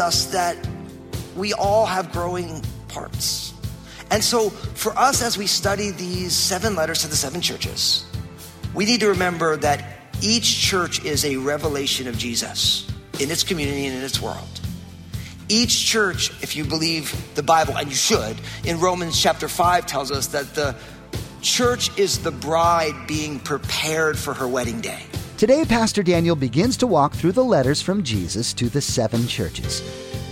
us that we all have growing parts. And so, for us, as we study these seven letters to the seven churches, we need to remember that each church is a revelation of Jesus in its community and in its world. Each church, if you believe the Bible, and you should, in Romans chapter 5 tells us that the church is the bride being prepared for her wedding day. Today, Pastor Daniel begins to walk through the letters from Jesus to the seven churches.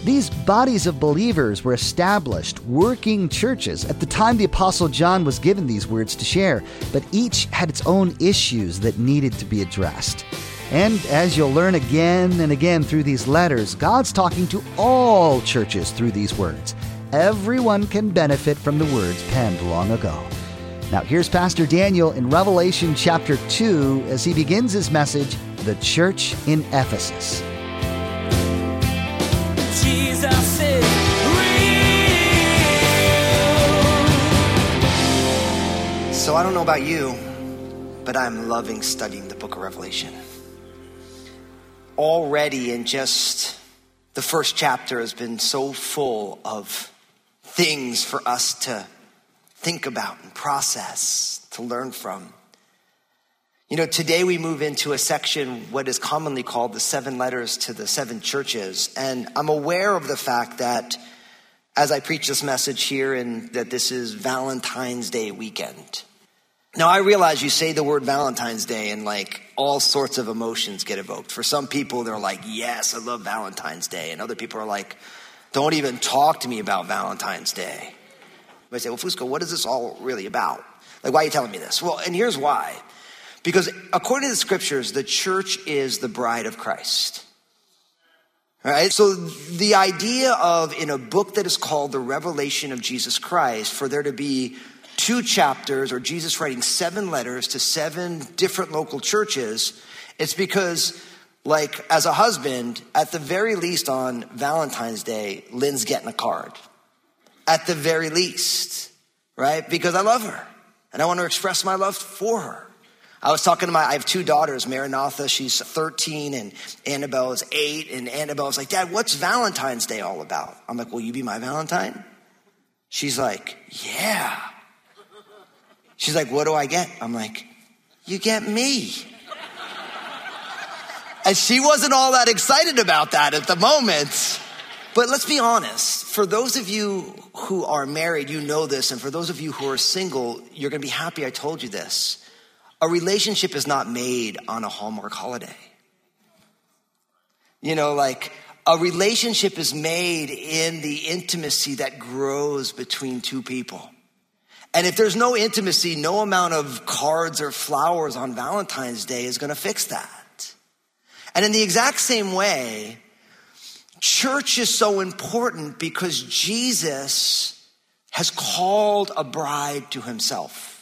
These bodies of believers were established, working churches at the time the Apostle John was given these words to share, but each had its own issues that needed to be addressed. And as you'll learn again and again through these letters, God's talking to all churches through these words. Everyone can benefit from the words penned long ago. Now, here's Pastor Daniel in Revelation chapter 2 as he begins his message, The Church in Ephesus. So I don't know about you, but I'm loving studying the book of Revelation. Already in just the first chapter has been so full of things for us to think about and process, to learn from. You know, today we move into a section, what is commonly called the seven letters to the seven churches. And I'm aware of the fact that as I preach this message here and that this is Valentine's Day weekend. Now, I realize you say the word Valentine's Day and like all sorts of emotions get evoked. For some people, they're like, yes, I love Valentine's Day. And other people are like, don't even talk to me about Valentine's Day. I say, well, Fusco, what is this all really about? Like, why are you telling me this? Well, and here's why. Because according to the scriptures, the church is the bride of Christ. All right? So the idea of in a book that is called The Revelation of Jesus Christ, for there to be two chapters or Jesus writing seven letters to seven different local churches, it's because like as a husband, at the very least on Valentine's Day, Lynn's getting a card. At the very least, right? Because I love her and I want to express my love for her. I was talking to my, I have two daughters, Maranatha, she's 13, and Annabelle is eight. And Annabelle was like, Dad, what's Valentine's Day all about? I'm like, Will you be my Valentine? She's like, Yeah. She's like, What do I get? I'm like, You get me. And she wasn't all that excited about that at the moment. But let's be honest. For those of you who are married, you know this. And for those of you who are single, you're going to be happy I told you this. A relationship is not made on a Hallmark holiday. You know, like a relationship is made in the intimacy that grows between two people. And if there's no intimacy, no amount of cards or flowers on Valentine's Day is going to fix that. And in the exact same way, church is so important because Jesus has called a bride to himself.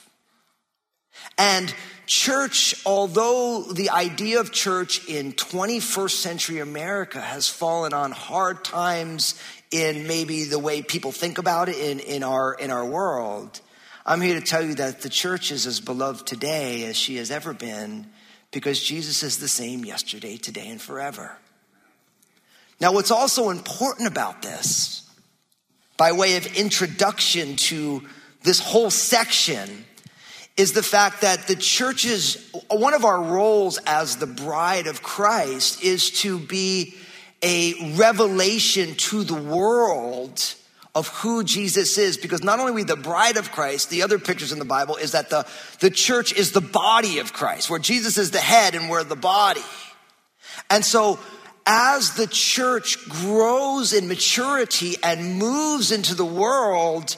And church, although the idea of church in 21st century America has fallen on hard times in maybe the way people think about it in, in, our, in our world, I'm here to tell you that the church is as beloved today as she has ever been because Jesus is the same yesterday, today, and forever. Now, what's also important about this, by way of introduction to this whole section, is the fact that the church's, one of our roles as the bride of Christ is to be a revelation to the world of who Jesus is. Because not only we the bride of Christ, the other pictures in the Bible is that the, the church is the body of Christ, where Jesus is the head and we're the body. And so as the church grows in maturity and moves into the world,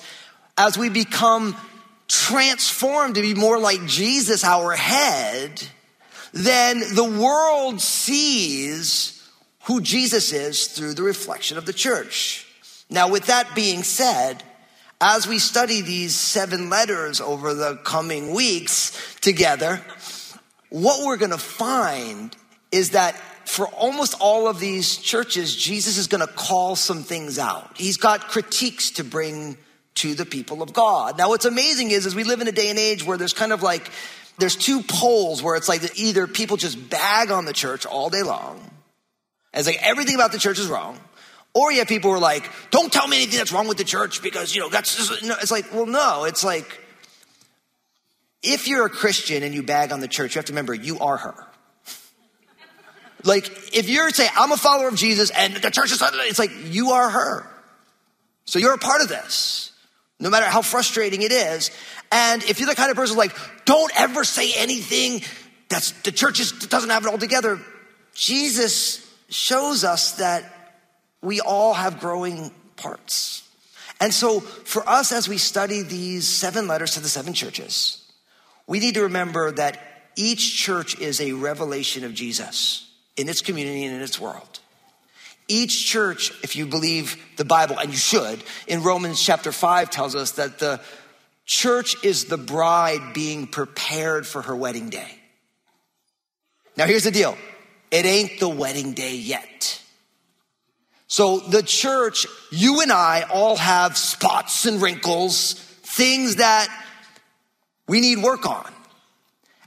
as we become transformed to be more like Jesus, our head, then the world sees who Jesus is through the reflection of the church. Now, with that being said, as we study these seven letters over the coming weeks together, what we're going to find is that for almost all of these churches, Jesus is going to call some things out. He's got critiques to bring to the people of God. Now, what's amazing is, is we live in a day and age where there's kind of like, there's two poles where it's like either people just bag on the church all day long, and it's like everything about the church is wrong, or you have people who are like, don't tell me anything that's wrong with the church because, you know, that's just, no. it's like, well, no, it's like, if you're a Christian and you bag on the church, you have to remember you are her. Like, if you're saying, I'm a follower of Jesus and the church is, it's like, you are her. So you're a part of this, no matter how frustrating it is. And if you're the kind of person like, don't ever say anything that's the church is, doesn't have it all together, Jesus shows us that we all have growing parts. And so for us, as we study these seven letters to the seven churches, we need to remember that each church is a revelation of Jesus in its community and in its world. Each church, if you believe the Bible, and you should, in Romans chapter 5 tells us that the church is the bride being prepared for her wedding day. Now, here's the deal it ain't the wedding day yet. So, the church, you and I all have spots and wrinkles, things that we need work on.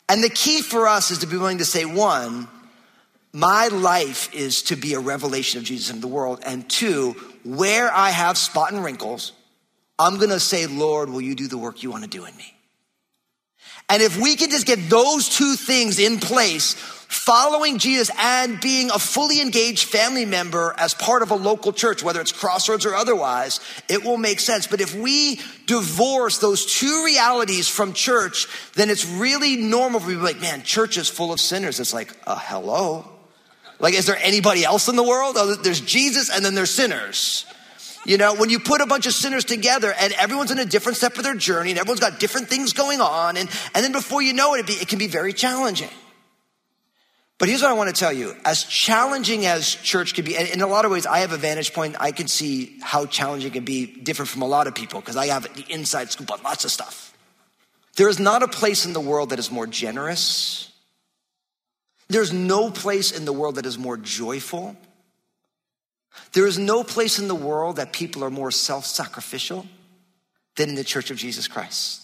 And the key for us is to be willing to say, one, my life is to be a revelation of Jesus in the world. And two, where I have spot and wrinkles, I'm gonna say, Lord, will you do the work you wanna do in me? And if we can just get those two things in place, following Jesus and being a fully engaged family member as part of a local church, whether it's Crossroads or otherwise, it will make sense. But if we divorce those two realities from church, then it's really normal for people like, man, church is full of sinners. It's like, uh, hello. Like, is there anybody else in the world? Oh, there's Jesus and then there's sinners. You know, when you put a bunch of sinners together and everyone's in a different step of their journey and everyone's got different things going on, and, and then before you know it, it, be, it can be very challenging. But here's what I want to tell you. As challenging as church can be, and in a lot of ways, I have a vantage point. I can see how challenging it can be different from a lot of people because I have the inside scoop on lots of stuff. There is not a place in the world that is more generous. There's no place in the world that is more joyful. There is no place in the world that people are more self sacrificial than in the church of Jesus Christ.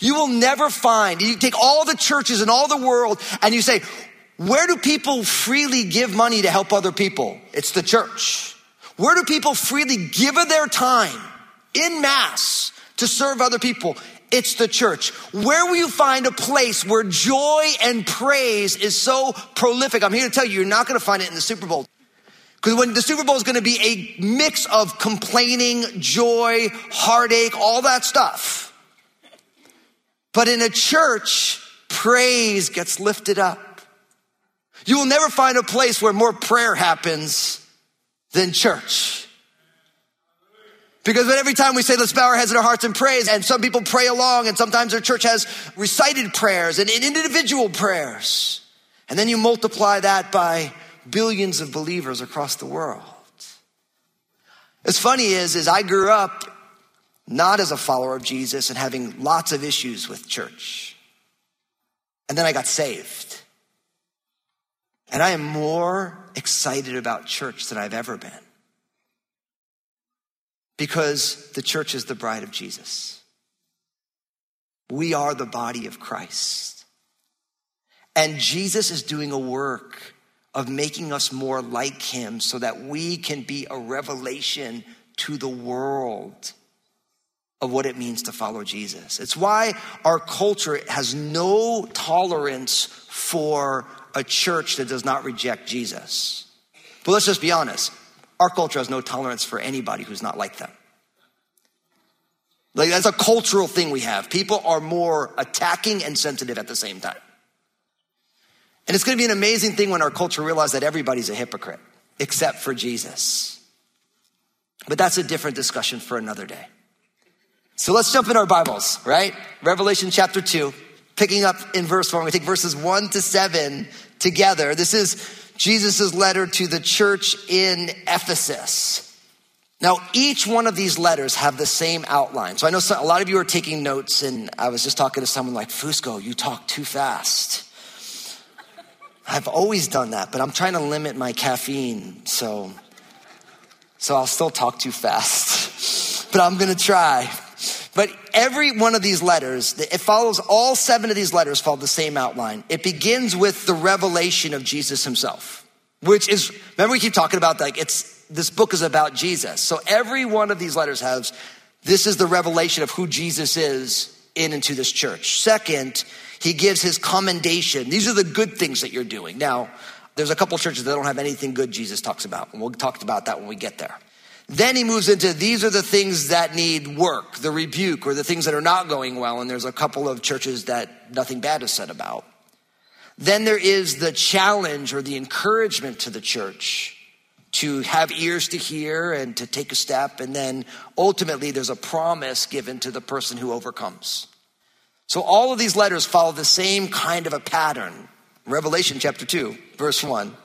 You will never find, you take all the churches in all the world and you say, where do people freely give money to help other people? It's the church. Where do people freely give of their time in mass to serve other people? It's the church. Where will you find a place where joy and praise is so prolific? I'm here to tell you, you're not going to find it in the Super Bowl. Because when the Super Bowl is going to be a mix of complaining, joy, heartache, all that stuff. But in a church, praise gets lifted up. You will never find a place where more prayer happens than church. Because every time we say, let's bow our heads in our hearts and praise, and some people pray along, and sometimes their church has recited prayers and individual prayers. And then you multiply that by billions of believers across the world. What's funny is, is I grew up not as a follower of Jesus and having lots of issues with church. And then I got saved. And I am more excited about church than I've ever been. Because the church is the bride of Jesus. We are the body of Christ. And Jesus is doing a work of making us more like him so that we can be a revelation to the world of what it means to follow Jesus. It's why our culture has no tolerance for a church that does not reject Jesus. But let's just be honest our culture has no tolerance for anybody who's not like them. Like that's a cultural thing we have. People are more attacking and sensitive at the same time. And it's going to be an amazing thing when our culture realizes that everybody's a hypocrite except for Jesus. But that's a different discussion for another day. So let's jump in our Bibles, right? Revelation chapter 2, picking up in verse 1. We take verses 1 to 7 together. This is Jesus' letter to the church in Ephesus. Now, each one of these letters have the same outline. So I know some, a lot of you are taking notes, and I was just talking to someone like, Fusco, you talk too fast. I've always done that, but I'm trying to limit my caffeine, so, so I'll still talk too fast. but I'm gonna try. But every one of these letters, it follows all seven of these letters follow the same outline. It begins with the revelation of Jesus himself, which is, remember we keep talking about like it's, this book is about Jesus. So every one of these letters has, this is the revelation of who Jesus is in into this church. Second, he gives his commendation. These are the good things that you're doing. Now, there's a couple churches that don't have anything good Jesus talks about, and we'll talk about that when we get there. Then he moves into these are the things that need work, the rebuke, or the things that are not going well, and there's a couple of churches that nothing bad is said about. Then there is the challenge or the encouragement to the church to have ears to hear and to take a step. And then ultimately, there's a promise given to the person who overcomes. So all of these letters follow the same kind of a pattern. Revelation chapter 2, verse 1.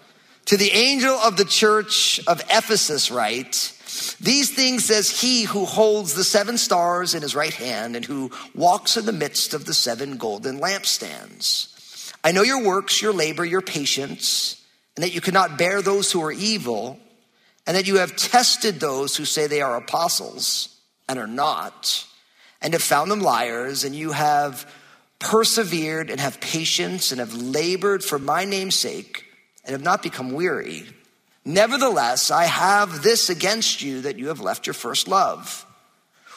To the angel of the church of Ephesus, write, these things says he who holds the seven stars in his right hand and who walks in the midst of the seven golden lampstands. I know your works, your labor, your patience and that you cannot bear those who are evil, and that you have tested those who say they are apostles and are not, and have found them liars, and you have persevered and have patience and have labored for my name's sake and have not become weary. Nevertheless, I have this against you that you have left your first love.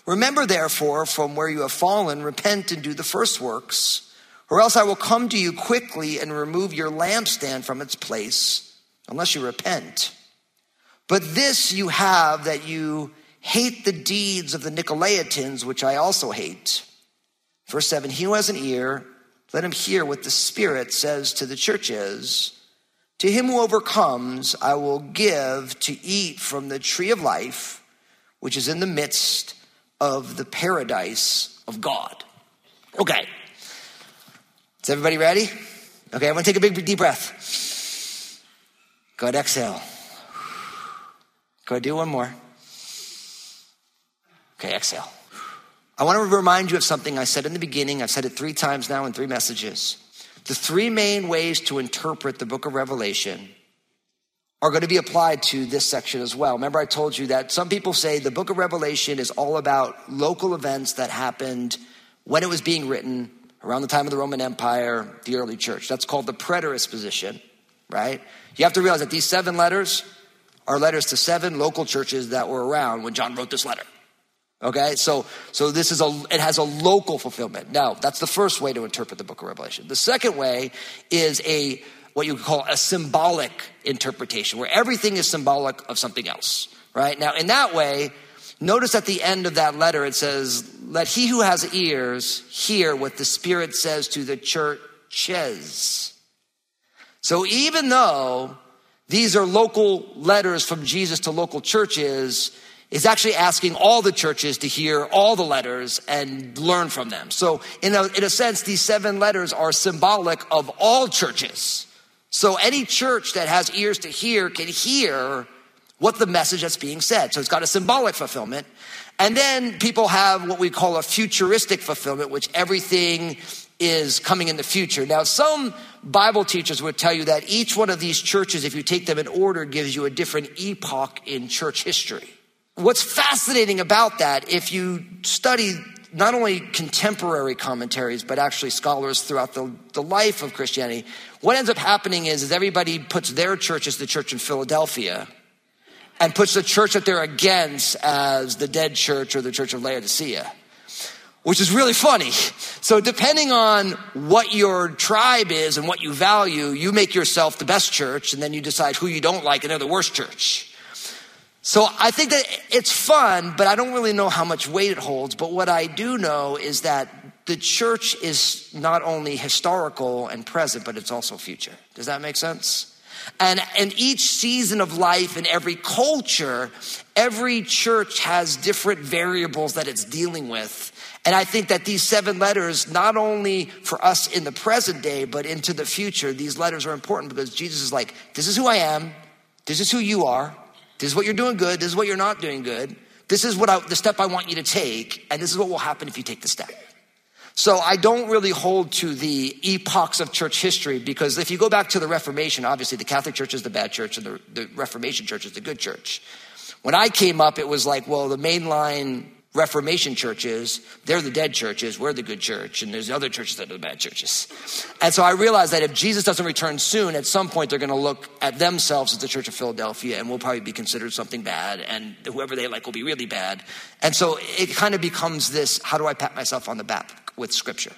Remember, therefore, from where you have fallen, repent and do the first works or else I will come to you quickly and remove your lampstand from its place, unless you repent. But this you have that you hate the deeds of the Nicolaitans, which I also hate. Verse 7 He who has an ear, let him hear what the Spirit says to the churches. To him who overcomes, I will give to eat from the tree of life, which is in the midst of the paradise of God. Okay, is everybody ready? Okay, I'm gonna take a big deep breath. Go ahead, exhale. Go ahead, do one more. Okay, exhale. I want to remind you of something I said in the beginning. I've said it three times now in three messages. The three main ways to interpret the book of Revelation are going to be applied to this section as well. Remember, I told you that some people say the book of Revelation is all about local events that happened when it was being written around the time of the Roman Empire, the early church. That's called the preterist position, right? You have to realize that these seven letters are letters to seven local churches that were around when John wrote this letter. Okay, so so this is a it has a local fulfillment. Now that's the first way to interpret the book of Revelation. The second way is a what you call a symbolic interpretation, where everything is symbolic of something else. Right now, in that way, Notice at the end of that letter, it says, Let he who has ears hear what the Spirit says to the churches. So even though these are local letters from Jesus to local churches, is actually asking all the churches to hear all the letters and learn from them. So, in a, in a sense, these seven letters are symbolic of all churches. So, any church that has ears to hear can hear what the message that's being said. So it's got a symbolic fulfillment. And then people have what we call a futuristic fulfillment, which everything is coming in the future. Now, some Bible teachers would tell you that each one of these churches, if you take them in order, gives you a different epoch in church history. What's fascinating about that, if you study not only contemporary commentaries, but actually scholars throughout the, the life of Christianity, what ends up happening is, is everybody puts their church as the church in Philadelphia and puts the church that they're against as the dead church or the church of Laodicea, which is really funny. So, depending on what your tribe is and what you value, you make yourself the best church, and then you decide who you don't like and they're the worst church. So, I think that it's fun, but I don't really know how much weight it holds. But what I do know is that the church is not only historical and present, but it's also future. Does that make sense? And in each season of life in every culture, every church has different variables that it's dealing with. And I think that these seven letters, not only for us in the present day, but into the future, these letters are important because Jesus is like, this is who I am, this is who you are, This is what you're doing good. This is what you're not doing good. This is what I, the step I want you to take, and this is what will happen if you take the step. So I don't really hold to the epochs of church history because if you go back to the Reformation, obviously the Catholic Church is the bad church and the, the Reformation Church is the good church. When I came up, it was like, well, the mainline Reformation churches, they're the dead churches, we're the good church, and there's other churches that are the bad churches. And so I realized that if Jesus doesn't return soon, at some point they're going to look at themselves as the Church of Philadelphia and we'll probably be considered something bad, and whoever they like will be really bad. And so it kind of becomes this how do I pat myself on the back with Scripture?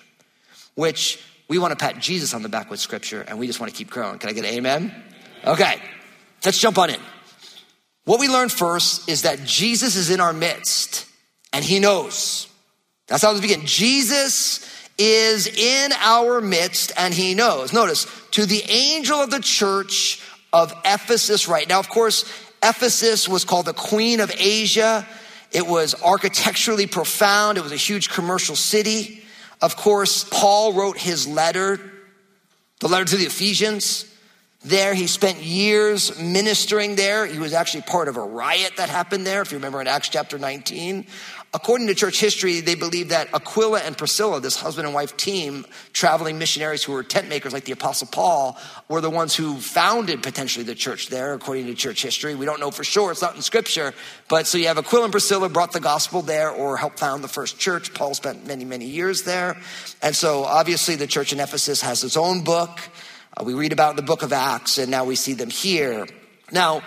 Which we want to pat Jesus on the back with Scripture, and we just want to keep growing. Can I get an amen? Okay, let's jump on in. What we learned first is that Jesus is in our midst and he knows. That's how it begins. Jesus is in our midst and he knows. Notice, to the angel of the church of Ephesus, right now, of course, Ephesus was called the Queen of Asia. It was architecturally profound. It was a huge commercial city. Of course, Paul wrote his letter, the letter to the Ephesians. There, he spent years ministering there. He was actually part of a riot that happened there, if you remember in Acts chapter 19. According to church history, they believe that Aquila and Priscilla, this husband and wife team, traveling missionaries who were tent makers like the Apostle Paul, were the ones who founded potentially the church there, according to church history. We don't know for sure, it's not in scripture. But so you have Aquila and Priscilla brought the gospel there or helped found the first church. Paul spent many, many years there. And so obviously the church in Ephesus has its own book. Uh, we read about in the book of Acts, and now we see them here. Now,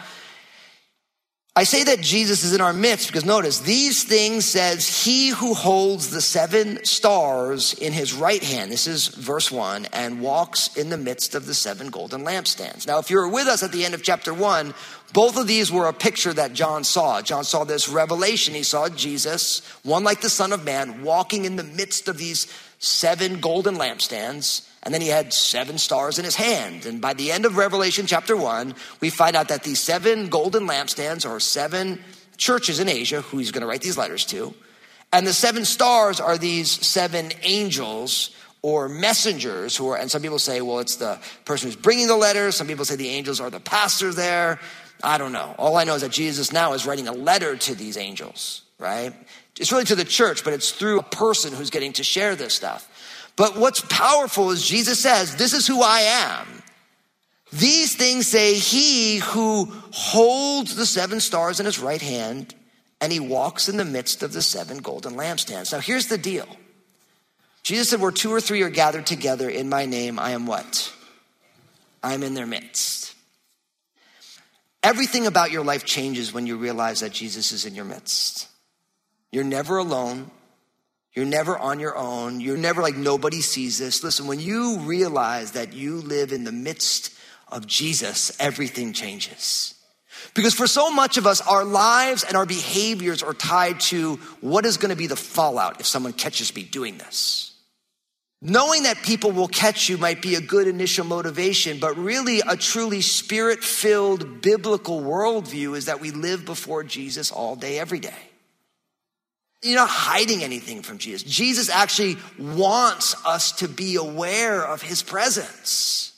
I say that Jesus is in our midst because notice, these things says he who holds the seven stars in his right hand. This is verse one and walks in the midst of the seven golden lampstands. Now, if you were with us at the end of chapter one, both of these were a picture that John saw. John saw this revelation. He saw Jesus, one like the son of man, walking in the midst of these seven golden lampstands. And then he had seven stars in his hand. And by the end of Revelation chapter one, we find out that these seven golden lampstands are seven churches in Asia who he's going to write these letters to. And the seven stars are these seven angels or messengers who are, and some people say, well, it's the person who's bringing the letters. Some people say the angels are the pastors there. I don't know. All I know is that Jesus now is writing a letter to these angels, right? It's really to the church, but it's through a person who's getting to share this stuff. But what's powerful is Jesus says, This is who I am. These things say he who holds the seven stars in his right hand and he walks in the midst of the seven golden lampstands. Now, here's the deal Jesus said, Where two or three are gathered together in my name, I am what? I'm in their midst. Everything about your life changes when you realize that Jesus is in your midst. You're never alone. You're never on your own. You're never like nobody sees this. Listen, when you realize that you live in the midst of Jesus, everything changes. Because for so much of us, our lives and our behaviors are tied to what is going to be the fallout if someone catches me doing this. Knowing that people will catch you might be a good initial motivation, but really a truly spirit filled biblical worldview is that we live before Jesus all day, every day. You're not hiding anything from Jesus. Jesus actually wants us to be aware of his presence.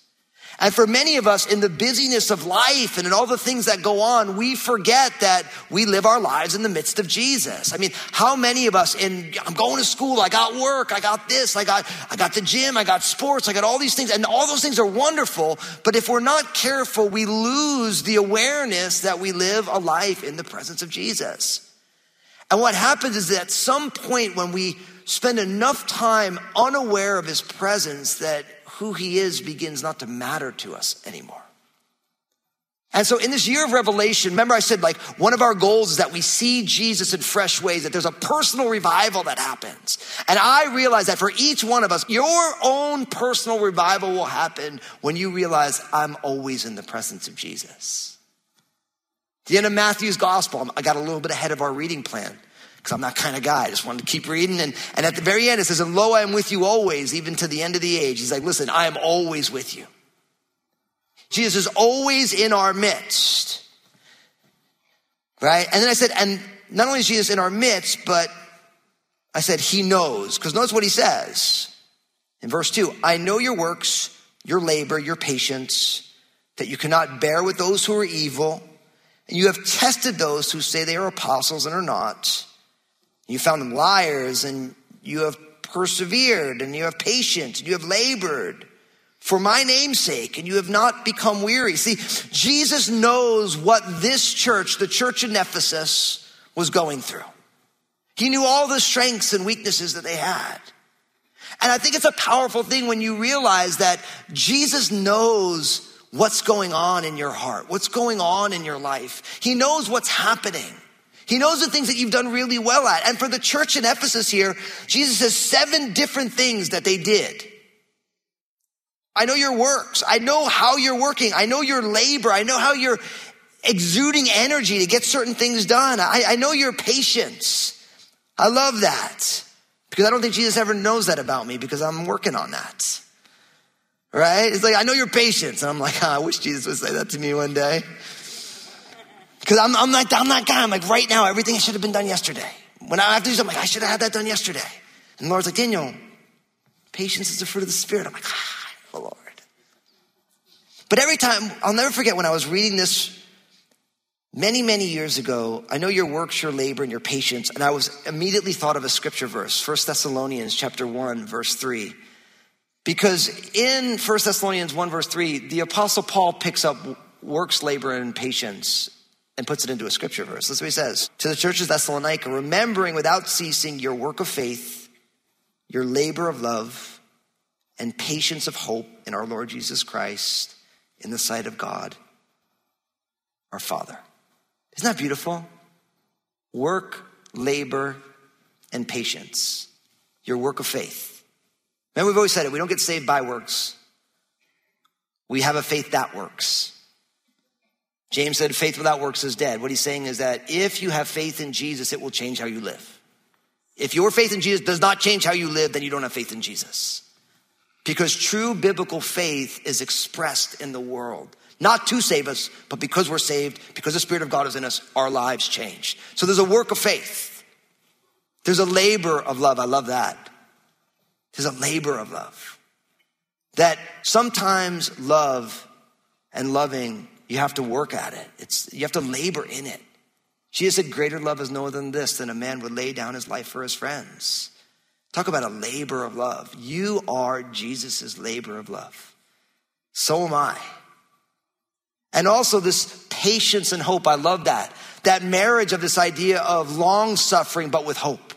And for many of us in the busyness of life and in all the things that go on, we forget that we live our lives in the midst of Jesus. I mean, how many of us in, I'm going to school, I got work, I got this, I got, I got the gym, I got sports, I got all these things, and all those things are wonderful. But if we're not careful, we lose the awareness that we live a life in the presence of Jesus. And what happens is that at some point when we spend enough time unaware of his presence that who he is begins not to matter to us anymore. And so in this year of revelation, remember I said like one of our goals is that we see Jesus in fresh ways, that there's a personal revival that happens. And I realize that for each one of us, your own personal revival will happen when you realize I'm always in the presence of Jesus. The end of Matthew's gospel, I got a little bit ahead of our reading plan because I'm that kind of guy. I just wanted to keep reading. And, and at the very end, it says, And lo, I am with you always, even to the end of the age. He's like, Listen, I am always with you. Jesus is always in our midst. Right? And then I said, And not only is Jesus in our midst, but I said, He knows. Because notice what he says in verse 2 I know your works, your labor, your patience, that you cannot bear with those who are evil you have tested those who say they are apostles and are not. You found them liars, and you have persevered, and you have patience, and you have labored for my name's sake, and you have not become weary. See, Jesus knows what this church, the church in Ephesus, was going through. He knew all the strengths and weaknesses that they had. And I think it's a powerful thing when you realize that Jesus knows what's going on in your heart, what's going on in your life. He knows what's happening. He knows the things that you've done really well at. And for the church in Ephesus here, Jesus says seven different things that they did. I know your works. I know how you're working. I know your labor. I know how you're exuding energy to get certain things done. I, I know your patience. I love that because I don't think Jesus ever knows that about me because I'm working on that. Right? It's like, I know your patience. And I'm like, oh, I wish Jesus would say that to me one day. Because I'm, I'm, like, I'm that guy. I'm like, right now, everything should have been done yesterday. When I have to do something, like, I should have had that done yesterday. And the Lord's like, Daniel, patience is the fruit of the Spirit. I'm like, ah the Lord. But every time, I'll never forget when I was reading this many, many years ago. I know your works, your labor, and your patience. And I was immediately thought of a scripture verse, 1 Thessalonians chapter 1, verse 3. Because in 1 Thessalonians 1, verse 3, the apostle Paul picks up works, labor, and patience and puts it into a scripture verse. That's what he says. To the church of Thessalonica, remembering without ceasing your work of faith, your labor of love, and patience of hope in our Lord Jesus Christ in the sight of God, our Father. Isn't that beautiful? Work, labor, and patience. Your work of faith. And we've always said it we don't get saved by works, we have a faith that works. James said, faith without works is dead. What he's saying is that if you have faith in Jesus, it will change how you live. If your faith in Jesus does not change how you live, then you don't have faith in Jesus. Because true biblical faith is expressed in the world. Not to save us, but because we're saved, because the Spirit of God is in us, our lives change. So there's a work of faith. There's a labor of love. I love that. There's a labor of love. That sometimes love and loving, you have to work at it. It's, you have to labor in it. Jesus said, Greater love is no other than this, than a man would lay down his life for his friends. Talk about a labor of love. You are Jesus' labor of love. So am I. And also this patience and hope. I love that. That marriage of this idea of long suffering, but with hope.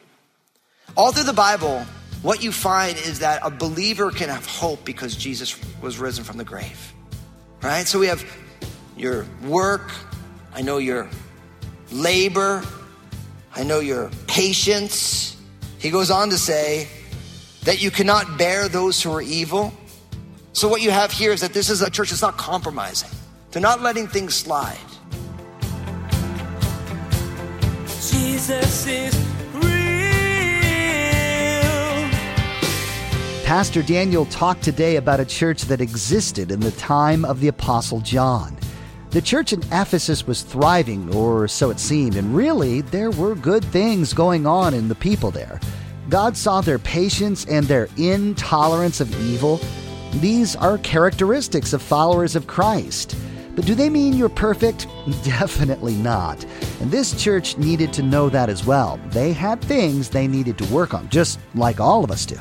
All through the Bible, what you find is that a believer can have hope because Jesus was risen from the grave. Right? So we have your work. I know your labor. I know your patience. He goes on to say that you cannot bear those who are evil. So, what you have here is that this is a church that's not compromising, they're not letting things slide. Jesus is Pastor Daniel talked today about a church that existed in the time of the Apostle John. The church in Ephesus was thriving, or so it seemed, and really, there were good things going on in the people there. God saw their patience and their intolerance of evil. These are characteristics of followers of Christ. But do they mean you're perfect? Definitely not. And this church needed to know that as well. They had things they needed to work on, just like all of us do.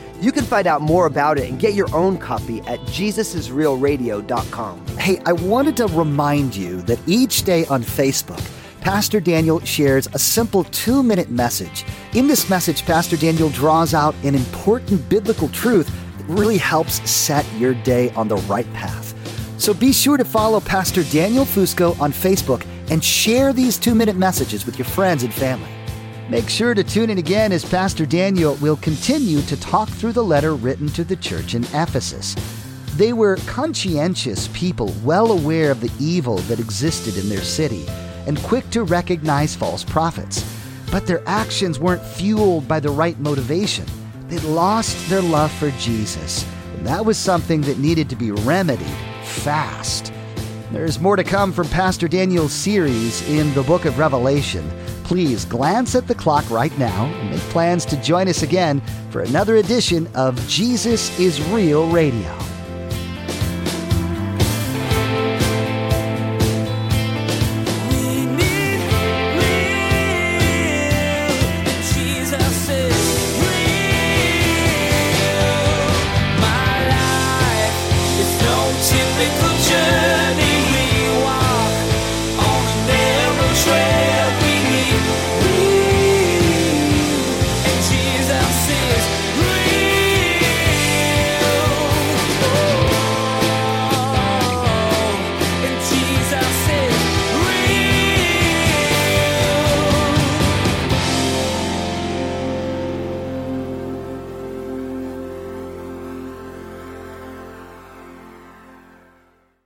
You can find out more about it and get your own copy at jesusisrealradio.com. Hey, I wanted to remind you that each day on Facebook, Pastor Daniel shares a simple two minute message. In this message, Pastor Daniel draws out an important biblical truth that really helps set your day on the right path. So be sure to follow Pastor Daniel Fusco on Facebook and share these two minute messages with your friends and family. Make sure to tune in again as Pastor Daniel will continue to talk through the letter written to the church in Ephesus. They were conscientious people, well aware of the evil that existed in their city and quick to recognize false prophets. but their actions weren't fueled by the right motivation. They'd lost their love for Jesus, and that was something that needed to be remedied fast. There's more to come from Pastor Daniel's series in the book of Revelation. Please glance at the clock right now and make plans to join us again for another edition of Jesus is Real Radio.